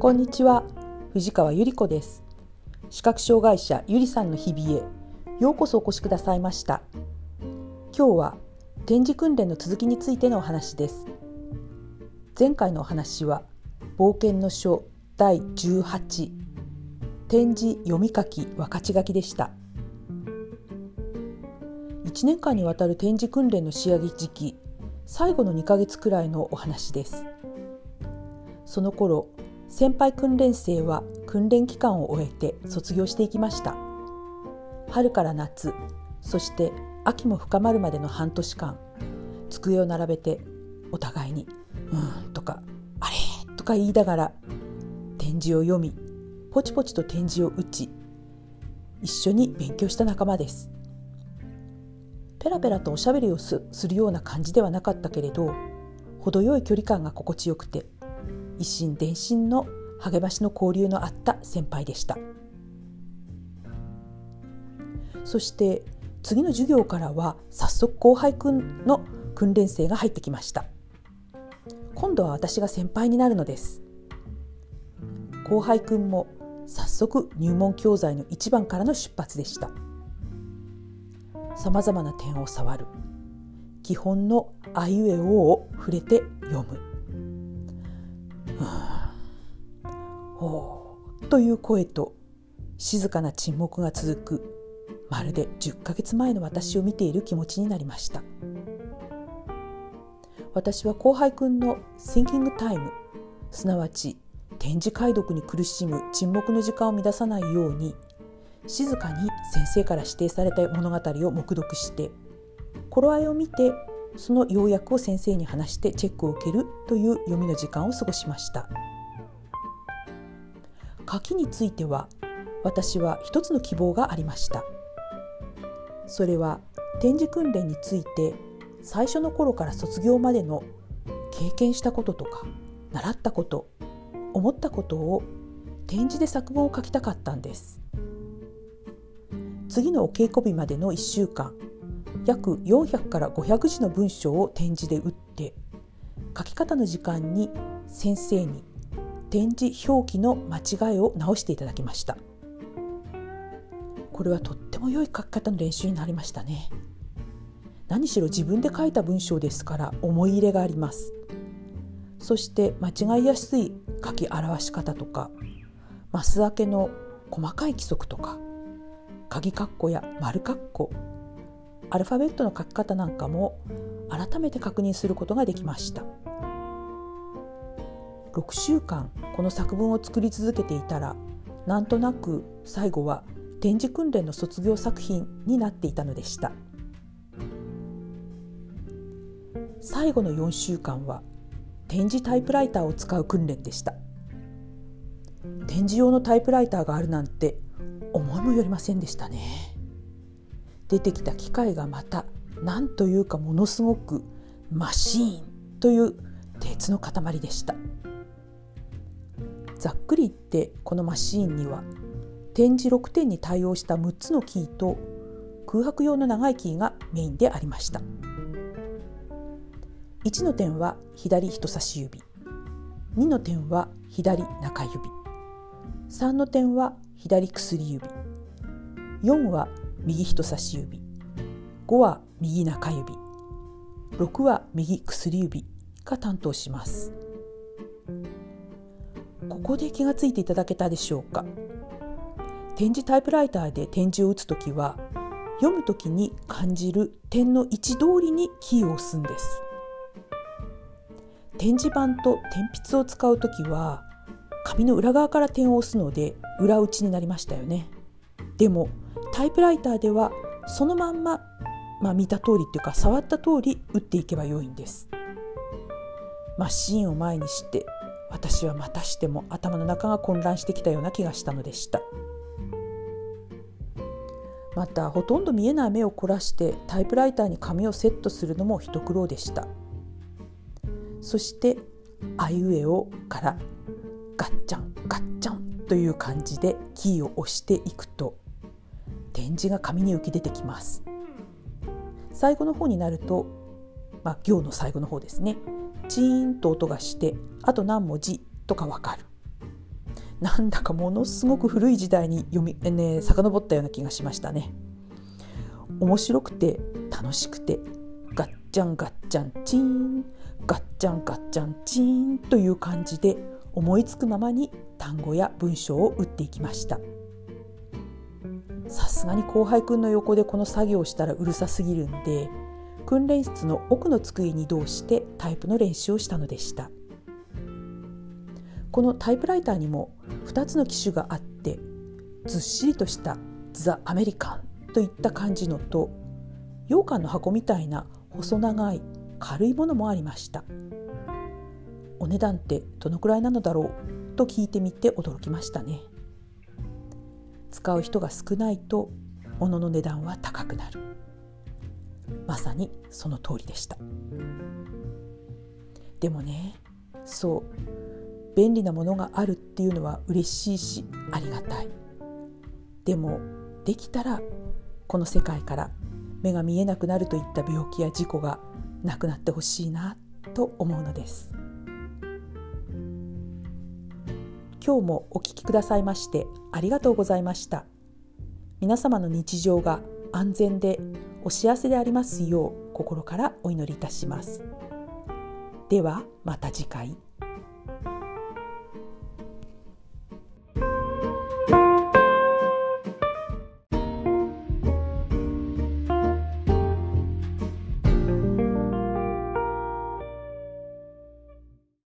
こんにちは。藤川ゆり子です。視覚障害者ゆりさんの日々へようこそお越しくださいました。今日は展示訓練の続きについてのお話です。前回のお話は冒険の書第18展示読み書き分かち書きでした。1年間にわたる展示訓練の仕上げ時期最後の2ヶ月くらいのお話です。その頃先輩訓練生は訓練期間を終えて卒業していきました春から夏そして秋も深まるまでの半年間机を並べてお互いに「うん」とか「あれ?」とか言いながら展示を読みポチポチと展示を打ち一緒に勉強した仲間ですペラペラとおしゃべりをするような感じではなかったけれど程よい距離感が心地よくて一心伝心の励ましの交流のあった先輩でした。そして次の授業からは早速後輩くんの訓練生が入ってきました。今度は私が先輩になるのです。後輩くんも早速入門教材の一番からの出発でした。さまざまな点を触る。基本のあいうえおを触れて読む。ほう。という声と静かな沈黙が続く。まるで10ヶ月前の私を見ている気持ちになりました。私は後輩くんの Thinking Time すなわち展示解読に苦しむ沈黙の時間を乱さないように。静かに先生から指定された物語を黙読して。頃合いを見てその要約を先生に話してチェックを受けるという読みの時間を過ごしました。書きについては私は一つの希望がありました。それは展示訓練について最初の頃から卒業までの経験したこととか習ったこと思ったことを展示で作文を書きたかったんです。次のお稽古日までの1週間約400から500字の文章を展示で打って書き方の時間に先生に展示表記の間違いを直していただきました。これはとっても良い書き方の練習になりましたね。何しろ自分で書いた文章ですから思い入れがあります。そして間違いやすい書き表し方とかマス開けの細かい規則とか鍵括弧や丸括弧アルファベットの書き方なんかも改めて確認することができました。6週間この作文を作り続けていたらなんとなく最後は展示訓練の卒業作品になっていたのでした。最後の4週間は展示タイプライターを使う訓練でした。展示用のタイプライターがあるなんて思いもよりませんでしたね。出てきた機械がまた何というかものすごくマシーンという鉄の塊でした。ざっくり言ってこのマシーンには展示6点に対応した6つのキーと空白用の長いキーがメインでありました。1の点は左人差し指。2の点は左中指。3の点は左薬指。4は右人差し指。5は右中指。6は右薬指が担当します。ここで気がついていただけたでしょうか。展示タイプライターで展示を打つ時は読む時に感じる点の位置通りにキーを押すんです。展示板と点筆を使う時は紙の裏側から点を押すので裏打ちになりましたよね。でもタイプライターではそのまんま、まあ、見た通りっていうか触った通り打っていけばよいんです。マシーンを前にして私はまたしても頭の中が混乱してきたような気がしたのでした。またほとんど見えない目を凝らしてタイプライターに紙をセットするのも一苦労でした。そして「あいうえお」からガッチャンガッチャンという感じでキーを押していくと展示が紙に浮き出てきます。最後の方になると、まあ、行の最後の方ですね。チーンと音がしてあと何文字とかわかるなんだかものすごく古い時代に読み、ね、遡ったような気がしましたね。面白くて楽しくてガッチャンガッチャンチンガッチャンガッチャンチンという感じで思いつくままに単語や文章を打っていきましたさすがに後輩くんの横でこの作業をしたらうるさすぎるんで訓練室の奥の机に移動してタイプの練習をしたのでした。このタイプライターにも2つの機種があってずっしりとしたザ・アメリカンといった感じのと羊羹の箱みたいな細長い軽いものもありました。お値段ってどのくらいなのだろう？と聞いてみて驚きましたね。使う人が少ないと物の値段は高くなる。まさにその通りでした。でもねそう便利なものがあるっていうのは嬉しいしありがたい。でもできたらこの世界から目が見えなくなるといった病気や事故がなくなってほしいなと思うのです。今日もお聞きくださいましてありがとうございました。皆様の日常が安全でお幸せでありますよう心からお祈りいたします。ではまた次回。